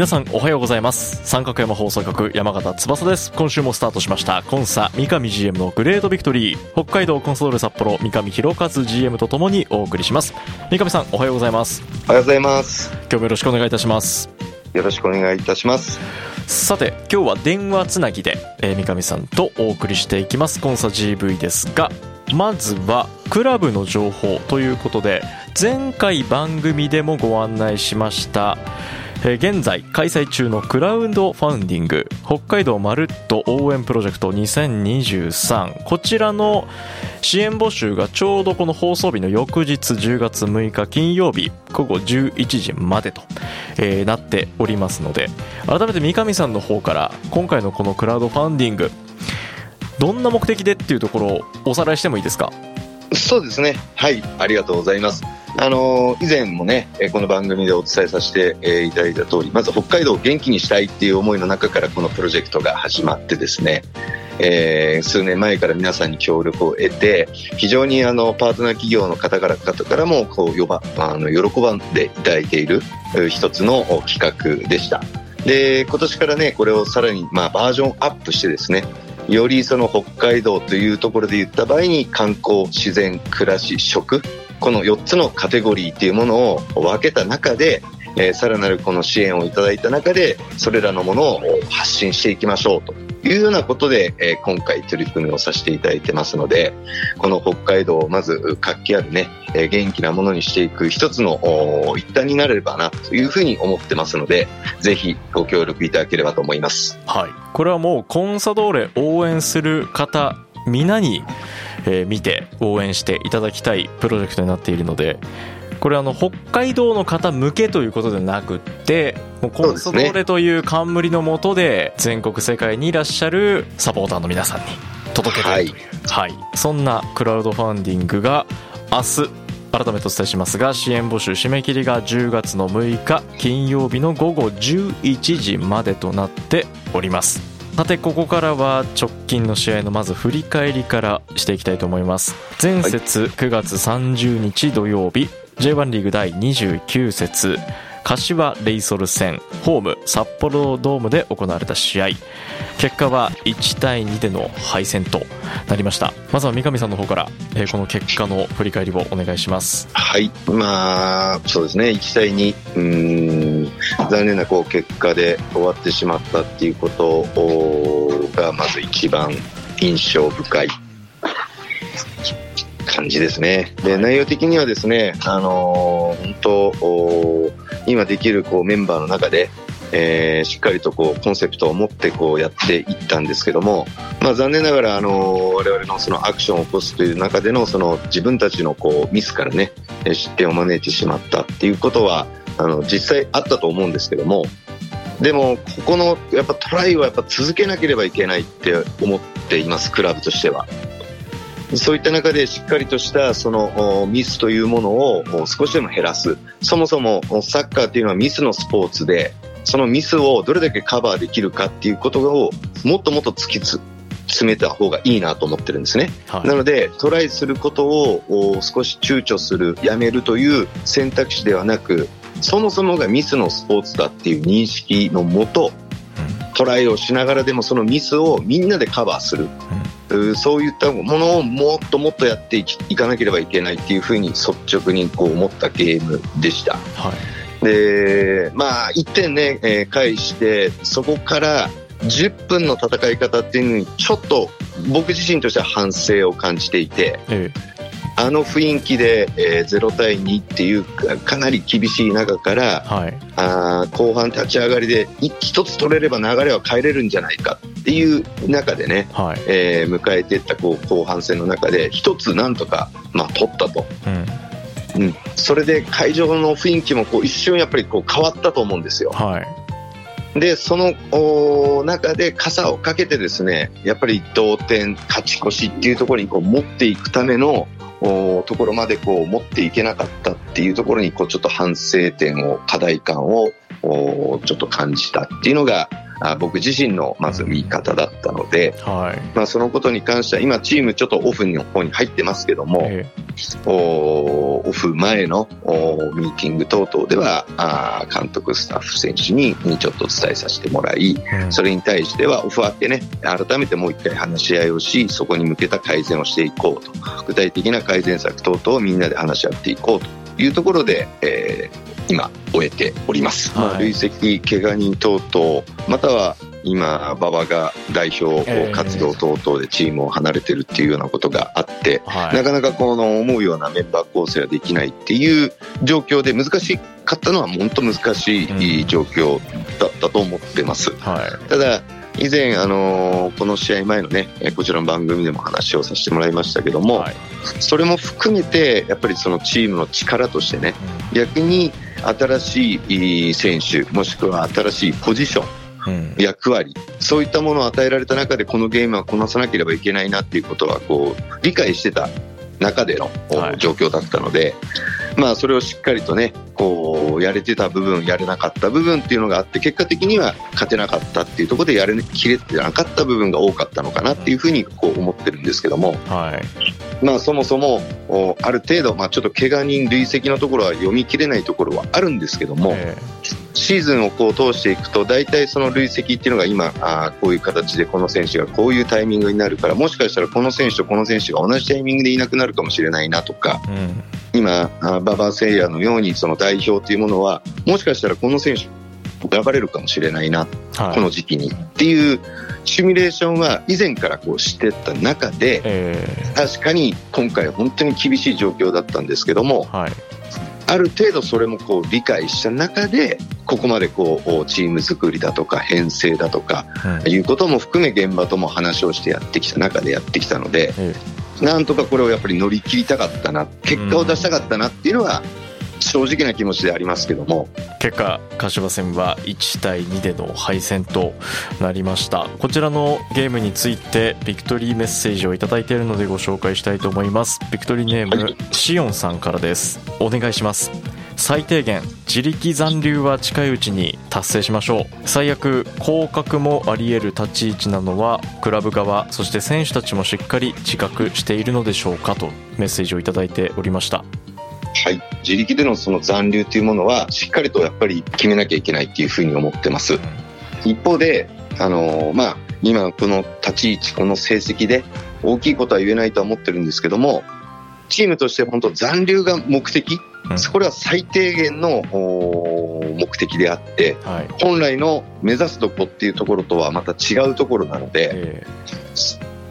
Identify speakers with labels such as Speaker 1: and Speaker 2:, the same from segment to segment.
Speaker 1: 皆さんおはようございます。三角山放送局山形翼です。今週もスタートしました。コンサ三上 GM のグレートビクトリー。北海道コンソール札幌三上博和 GM とともにお送りします。三上さんおはようございます。
Speaker 2: おはようございます。
Speaker 1: 今日もよろしくお願いいたします。
Speaker 2: よろしくお願いいたします。
Speaker 1: さて今日は電話つなぎで、えー、三上さんとお送りしていきます。コンサ GV ですがまずはクラブの情報ということで前回番組でもご案内しましたえ現在開催中のクラウドファンディング北海道まるっと応援プロジェクト2023こちらの支援募集がちょうどこの放送日の翌日10月6日金曜日午後11時までと、えー、なっておりますので改めて三上さんの方から今回のこのクラウドファンディングどんな目的でっていうところをおさらいしてもいいですか？
Speaker 2: そうですね。はい。ありがとうございます。あの以前もね、この番組でお伝えさせていただいた通り、まず北海道を元気にしたいっていう思いの中からこのプロジェクトが始まってですね、えー、数年前から皆さんに協力を得て、非常にあのパートナー企業の方から方からもこう呼ばあの喜ばんでいただいている一つの企画でした。で、今年からね、これをさらにまあバージョンアップしてですね、よりその北海道というところで言った場合に観光、自然、暮らし、食この4つのカテゴリーというものを分けた中で、えー、なるこの支援をいただいた中でそれらのものを発信していきましょうと。いうようなことで、えー、今回取り組みをさせていただいてますのでこの北海道をまず活気あるね、えー、元気なものにしていく一つの一端になれればなというふうに思ってますのでぜひご協力いただければと思います。
Speaker 1: はい、これはもうコンサドーレ応援する方皆にえー、見て応援していただきたいプロジェクトになっているのでこれあの北海道の方向けということでなくってもうコンソドーレという冠のもとで全国世界にいらっしゃるサポーターの皆さんに届けたいという、はい、はい、そんなクラウドファンディングが明日改めてお伝えしますが支援募集締め切りが10月の6日金曜日の午後11時までとなっております。さてここからは直近の試合のまず振り返りからしていきたいと思います。前節9月30日土曜日 J1 リーグ第29節。柏レイソル戦ホーム札幌ドームで行われた試合。結果は1対2での敗戦となりました。まずは三上さんの方から、えー、この結果の振り返りをお願いします。
Speaker 2: はい。まあそうですね。1対2うん。残念なこう結果で終わってしまったっていうことがまず一番印象深い感じですね。で、内容的にはですね、あのー、本当、今できるこうメンバーの中で、えー、しっかりとこうコンセプトを持ってこうやっていったんですけども、まあ、残念ながらあの我々のそのアクションを起こすという中でのその自分たちのこうミスからね失点を招いてしまったっていうことはあの実際あったと思うんですけどもでもここのやっぱトライはやっぱ続けなければいけないって思っていますクラブとしては。そういった中でしっかりとしたそのミスというものを少しでも減らす。そもそもサッカーというのはミスのスポーツで、そのミスをどれだけカバーできるかっていうことをもっともっと突き詰めた方がいいなと思ってるんですね。はい、なのでトライすることを少し躊躇する、やめるという選択肢ではなく、そもそもがミスのスポーツだっていう認識のもと、トライをしながらでもそのミスをみんなでカバーする。そういったものをもっともっとやっていかなければいけないっていうふうに率直にこう思ったゲームでした。はい、で、まあ、1点ね、えー、返して、そこから、10分の戦い方っていうのにちょっと僕自身としては反省を感じていて、
Speaker 1: え
Speaker 2: あの雰囲気で、えー0対2っていうかかなり厳しい中から
Speaker 1: え、はい。
Speaker 2: あー後半立ち上がりで一一つ取れれば流れは変えれるんじゃないかっていう中でね、
Speaker 1: はい。
Speaker 2: えー迎えていったこう後半戦の中で一つなんとか、まあ、取ったと、
Speaker 1: うん。
Speaker 2: うん、それで会場の雰囲気もこう一瞬やっぱりこう変わったと思うんですよ。
Speaker 1: はい。
Speaker 2: でそのお中で傘をかけてですねやっぱり同点勝ち越しっていうところにこう持っていくためのおところまでこう持っていけなかったっていうところにこうちょっと反省点を課題感をちょっと感じたっていうのがあ僕自身のまず見方だったので、
Speaker 1: はい。
Speaker 2: まあ、そのことに関しては今チームちょっとオフの方に入ってますけども、
Speaker 1: え
Speaker 2: おオフ前のおミーティング等々ではあー監督、スタッフ、選手ににちょっと伝えさせてもらい
Speaker 1: えうん。
Speaker 2: それに対してはオフあってね改めてもう一回話し合いをしそこに向けた改善をしていこうと。具体的な改善策等々をみんなで話し合っていこうというところで、えー今終えております、まあ、
Speaker 1: はい
Speaker 2: 累積怪我人等々または今馬場が代表活動等々でチームを離れてるっていうようなことがあって、
Speaker 1: はい。
Speaker 2: なかなかこの思うようなメンバー構成はできないっていう状況で難しかったのは本当難しい状況だったと思ってます。
Speaker 1: はい。
Speaker 2: ただ以前、あのーこの試合前のねえーこちらの番組でも話をさせてもらいましたけども、
Speaker 1: はい。
Speaker 2: それも含めてやっぱりそのチームの力としてね逆に新しい選手もしくは新しいポジション
Speaker 1: うんうん。
Speaker 2: 役割そういったものを与えられた中でこのゲームはこなさなければいけないなっていうことはこう理解してた中での状況だったので、まあ、それをしっかりとねこうやれてた部分やれなかった部分っていうのがあって結果的には勝てなかったっていうところでやれきれてなかった部分が多かったのかなっていうふうにこう思ってるんですけども、
Speaker 1: はい。
Speaker 2: まあ、そもそもおある程度、まあ、ちょっと怪我人累積のところは読み切れないところはあるんですけども、
Speaker 1: え
Speaker 2: シーズンをこう通していくと大体その累積っていうのが今あーこういう形でこの選手がこういうタイミングになるからもしかしたらこの選手とこの選手が同じタイミングでいなくなるかもしれないなとか
Speaker 1: えうん。
Speaker 2: 今あー馬場誠也のようにその代表というものはもしかしたらこの選手選ばれるかもしれないな
Speaker 1: はい。
Speaker 2: この時期に。っていうシミュレーションは以前からこうしてた中で
Speaker 1: え
Speaker 2: 確かに今回本当に厳しい状況だったんですけども
Speaker 1: えはい
Speaker 2: ある程度それもこう理解した中でここまでこうチーム作りだとか編成だとか
Speaker 1: うん
Speaker 2: いうことも含め現場とも話をしてやってきた中でやってきたので
Speaker 1: え。
Speaker 2: なんとかこれをやっぱり乗り切りたかったな結果を出したかったなっていうのは正直な気持ちでありますけども。
Speaker 1: 結果柏戦は1対2での敗戦となりました。こちらのゲームについてビクトリーメッセージをいただいているのでご紹介したいと思います。ビクトリーネームシオンさんからです。お願いします。最低限自力残留は近いうちに達成しましょう。最悪降格もあり得る立ち位置なのはクラブ側そして選手たちもしっかり自覚しているのでしょうかとメッセージをいただいておりました
Speaker 2: はい。自力でのその残留というものはしっかりとやっぱり決めなきゃいけないっていうふうに思ってます。一方で、あのーまあ、今この立ち位置、この成績で大きいことは言えないとは思ってるんですけども、チームとして本当残留が目的、
Speaker 1: うん。
Speaker 2: これは最低限の目的であって、
Speaker 1: はい。
Speaker 2: 本来の目指すとこっていうところとはまた違うところなので、
Speaker 1: え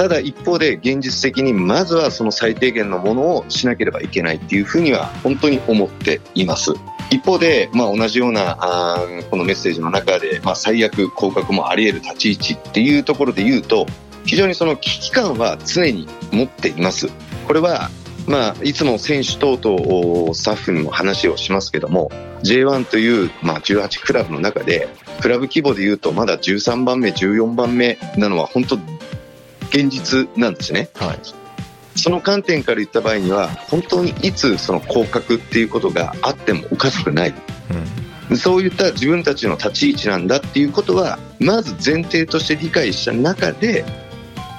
Speaker 2: ただ一方で現実的にまずはその最低限のものをしなければいけないっていうふうには本当に思っています。一方で、まあ、同じようなあこのメッセージの中で、まあ、最悪降格もあり得る立ち位置っていうところで言うと非常にその危機感は常に持っています。これはまあ、いつも選手等々スタッフにも話をしますけども J1 という、まあ、18クラブの中でクラブ規模でいうとまだ13番目14番目なのは本当現実なんですね。
Speaker 1: はい。
Speaker 2: その観点から言った場合には本当にいつその降格っていうことがあってもおかしくない。
Speaker 1: うん。
Speaker 2: そういった自分たちの立ち位置なんだっていうことはまず前提として理解した中で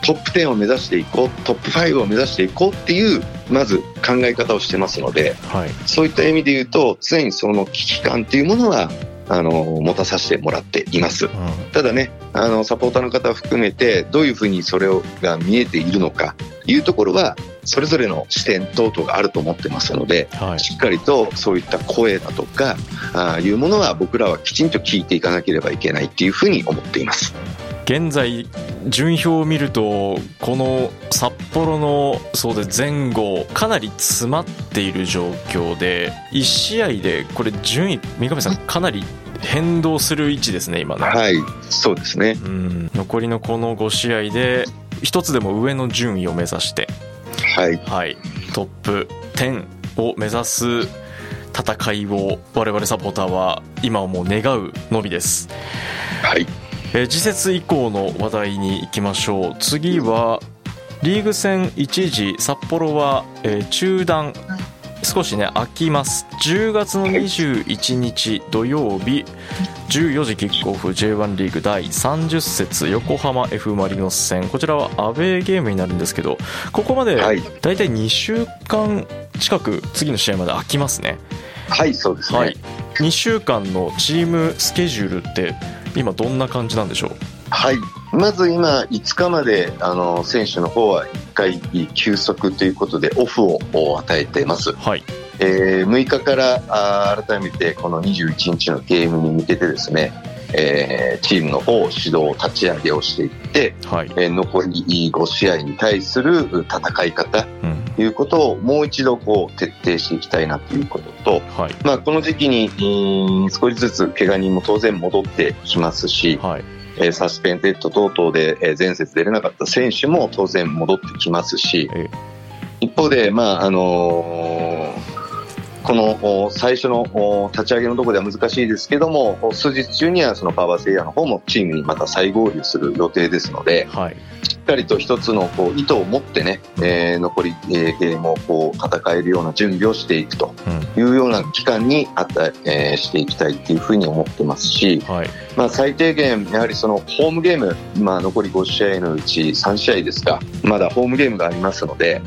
Speaker 2: トップ10を目指していこうトップ5を目指していこうっていうまず考え方をしてますので
Speaker 1: はい。
Speaker 2: そういった意味で言うと常にその危機感っていうものはあの持たさせてもらっています。
Speaker 1: うん
Speaker 2: ただね、あの、サポーターの方含めて、どういうふうにそれをが見えているのか、いうところは、それぞれの視点等々があると思ってますので、
Speaker 1: はい
Speaker 2: しっかりとそういった声だとか、ああいうものは僕らはきちんと聞いていかなければいけないっていうふうに思っています。
Speaker 1: 現在順位表を見るとこの札幌のそうで前後かなり詰まっている状況で1試合でこれ順位三上さんかなり変動する位置ですね今ね
Speaker 2: はいそうですね。
Speaker 1: うん。残りのこの5試合で一つでも上の順位を目指して
Speaker 2: はい。
Speaker 1: はい。トップ10を目指す戦いを我々サポーターは今はもう願うのみです。
Speaker 2: はい
Speaker 1: えー次節以降の話題に行きましょう。次はリーグ戦一時札幌は、えー中断。少しね空きます。10月の21日土曜日14時キックオフ J1 リーグ第30節横浜 F・ マリノス戦。こちらはアウェーゲームになるんですけどここまで
Speaker 2: はい。
Speaker 1: 大体2週間近く次の試合まで空きますね。
Speaker 2: はいそうですね、
Speaker 1: はい。2週間のチームスケジュールって今どんな感じなんでしょう？
Speaker 2: はい。まず今、5日まで、あの、選手の方は1回休息ということで、オフを与えてます。
Speaker 1: はい
Speaker 2: えー6日からあー改めてこの21日のゲームに向けてですね、えーチームの方指導、立ち上げをしていって、
Speaker 1: はい、
Speaker 2: えー残り5試合に対する戦い方
Speaker 1: うん。
Speaker 2: ということをもう一度こう徹底していきたいなということと、
Speaker 1: はい。
Speaker 2: まあ、この時期に、うん少しずつ怪我人も当然戻ってきますし、
Speaker 1: はい。
Speaker 2: えーサスペンデッド等々で、えー前節出れなかった選手も当然戻ってきますし、
Speaker 1: え。
Speaker 2: 一方で、まああのーこのお最初のお立ち上げのところでは難しいですけども、お数日中にはそのパワーセイヤーの方もチームにまた再合流する予定ですので、
Speaker 1: はい。
Speaker 2: しっかりと一つのこう意図を持ってね、えー残り、えーゲームをこう戦えるような準備をしていくと
Speaker 1: うん。
Speaker 2: いうような期間にあった、えーしていきたいというふうに思ってますし、
Speaker 1: はい。
Speaker 2: まあ、最低限、やはりそのホームゲーム、まあ、残り5試合のうち3試合ですか、まだホームゲームがありますので、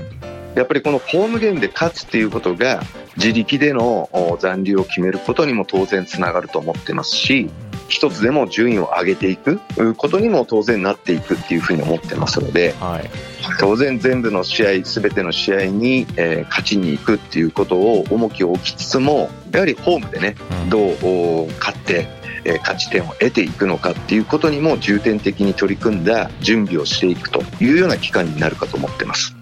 Speaker 2: やっぱりこのホームゲームで勝つっていうことが、自力でのお残留を決めることにも当然つながると思ってますし、一つでも順位を上げていくことにも当然なっていくっていうふうに思ってますので、
Speaker 1: はい。
Speaker 2: 当然全部の試合、すべての試合に、えー勝ちに行くっていうことを重きを置きつつも、やはりホームでね、
Speaker 1: うん。
Speaker 2: どうお勝って、え勝ち点を得ていくのかっていうことにも重点的に取り組んだ準備をしていくというような期間になるかと思ってます。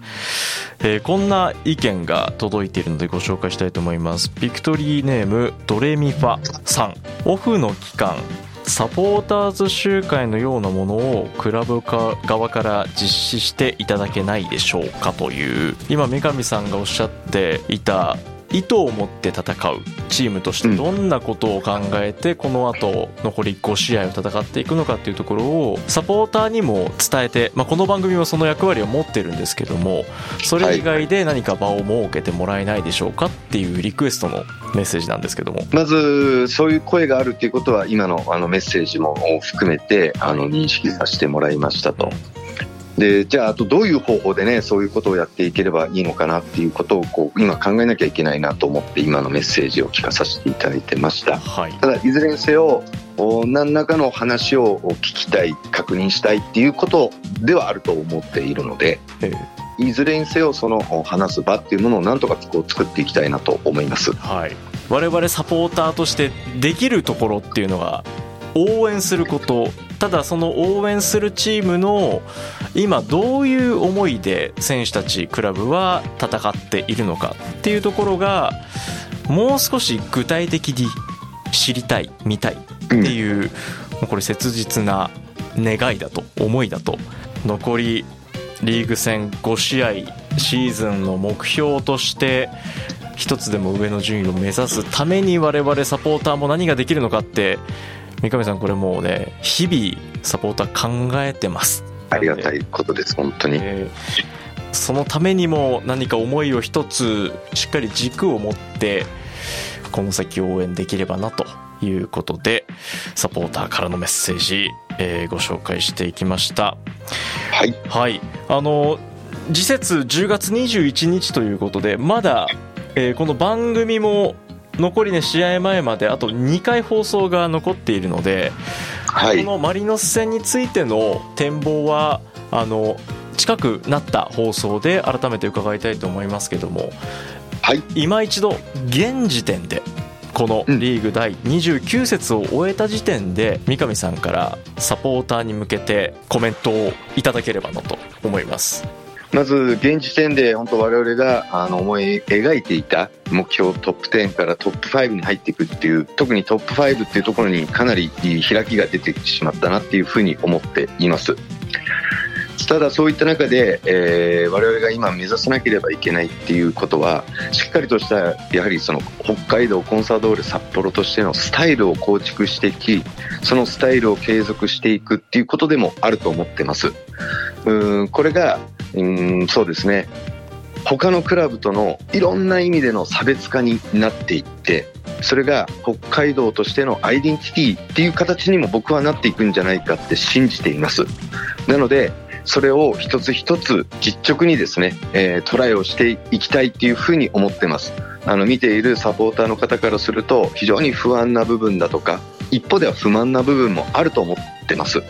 Speaker 1: えーこんな意見が届いているのでご紹介したいと思います。ビクトリーネームドレミファさん。オフの期間サポーターズ集会のようなものをクラブか側から実施していただけないでしょうかという。今三上さんがおっしゃっていた意図を持って戦うチームとしてどんなことを考えてこの後残り5試合を戦っていくのかっていうところをサポーターにも伝えて、まあ、この番組はその役割を持ってるんですけどもそれ以外で何か場を設けてもらえないでしょうかっていうリクエストのメッセージなんですけども。
Speaker 2: まず、そういう声があるっていうことは、今のあのメッセージも含めて、あの認識させてもらいましたと。で、じゃあ、あとどういう方法でね、そういうことをやっていければいいのかなっていうことを、こう、今考えなきゃいけないなと思って、今のメッセージを聞かさせていただいてました。
Speaker 1: はい
Speaker 2: ただ、いずれにせよ、お何らかの話を聞きたい、確認したいっていうことではあると思っているので、
Speaker 1: え
Speaker 2: いずれにせよ、そのお話す場っていうものをなんとかこう作っていきたいなと思います。
Speaker 1: はい、我々サポーターとしてできるところっていうのが応援することただその応援するチームの今どういう思いで選手たちクラブは戦っているのかっていうところがもう少し具体的に知りたい見たいっていう、もうこれ切実な願いだと思いだと残りリーグ戦5試合シーズンの目標として一つでも上の順位を目指すために我々サポーターも何ができるのかって三上さんこれもうね日々サポーター考えてます
Speaker 2: ありがたいことです、本当に。
Speaker 1: えーそのためにも何か思いを一つしっかり軸を持ってこの先応援できればなということでサポーターからのメッセージ、えーご紹介していきました
Speaker 2: はい。
Speaker 1: はいあの次節10月21日ということでまだ、えーこの番組も残りね試合前まであと2回放送が残っているので、
Speaker 2: はい
Speaker 1: こ。のマリノス戦についての展望はあの近くなった放送で改めて伺いたいと思いますけども
Speaker 2: はい。
Speaker 1: 今一度現時点でこのリーグ第29節を終えた時点で三上さんからサポーターに向けてコメントをいただければなと思います
Speaker 2: まず現時点で本当我々があの思い描いていた目標トップ10からトップ5に入っていくっていう特にトップ5っていうところにかなり開きが出てきてしまったなっていうふうに思っています。ただそういった中で、えー、我々が今目指さなければいけないっていうことはしっかりとしたやはりその北海道コンサドーレ札幌としてのスタイルを構築していきそのスタイルを継続していくっていうことでもあると思ってます。うんこれがうんそうですね。他のクラブとのいろんな意味での差別化になっていってそれが北海道としてのアイデンティティっていう形にも僕はなっていくんじゃないかって信じています。なのでそれを一つ一つ実直にですね、えー、トライをしていきたいっていうふうに思ってます。あの見ているサポーターの方からすると非常に不安な部分だとか一方では不満な部分もあると思ってます。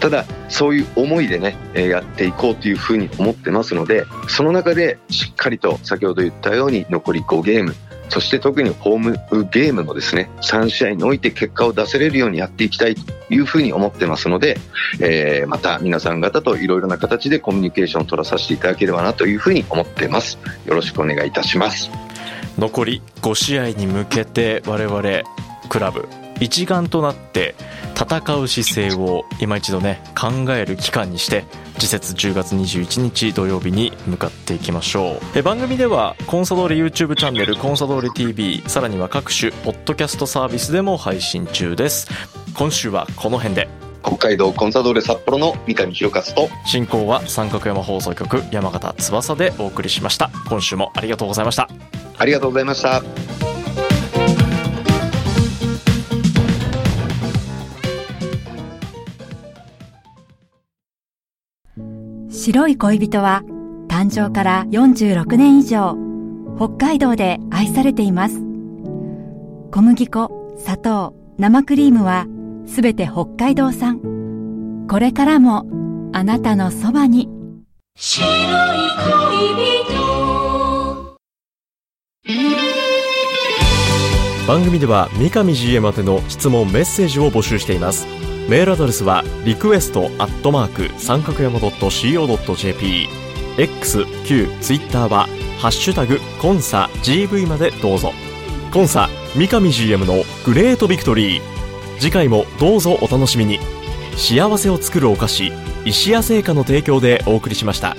Speaker 2: ただそういう思いでねやっていこうというふうに思ってますのでその中でしっかりと先ほど言ったように残り5ゲームそして特にホームゲームのですね3試合において結果を出せれるようにやっていきたいというふうに思ってますので、えー、また皆さん方といろいろな形でコミュニケーションを取らさせていただければなというふうに思ってます。よろしくお願いいたします。
Speaker 1: 残り5試合に向けて我々クラブ一丸となって戦う姿勢を今一度ね考える期間にして次節10月21日土曜日に向かっていきましょう。え番組ではコンサドーレ YouTube チャンネルコンサドーレ TV さらには各種ポッドキャストサービスでも配信中です。今週はこの辺で。
Speaker 2: 北海道コンサドーレ札幌の三上博勝と
Speaker 1: 進行は三角山放送局山形翼でお送りしました。今週もありがとうございました。
Speaker 2: ありがとうございました
Speaker 3: 白い恋人は誕生から46年以上北海道で愛されています。小麦粉砂糖生クリームはすべて北海道産。これからもあなたのそばに。白い恋人。
Speaker 1: 番組では三上 GM 宛ての質問メッセージを募集していますメールアドレスはリクエストアットマーク三角山 .co.jp X、Q、Twitter はハッシュタグコンサ GV までどうぞ。コンサ三上 GM のグレートビクトリー。次回もどうぞお楽しみに。幸せを作るお菓子石屋製菓の提供でお送りしました。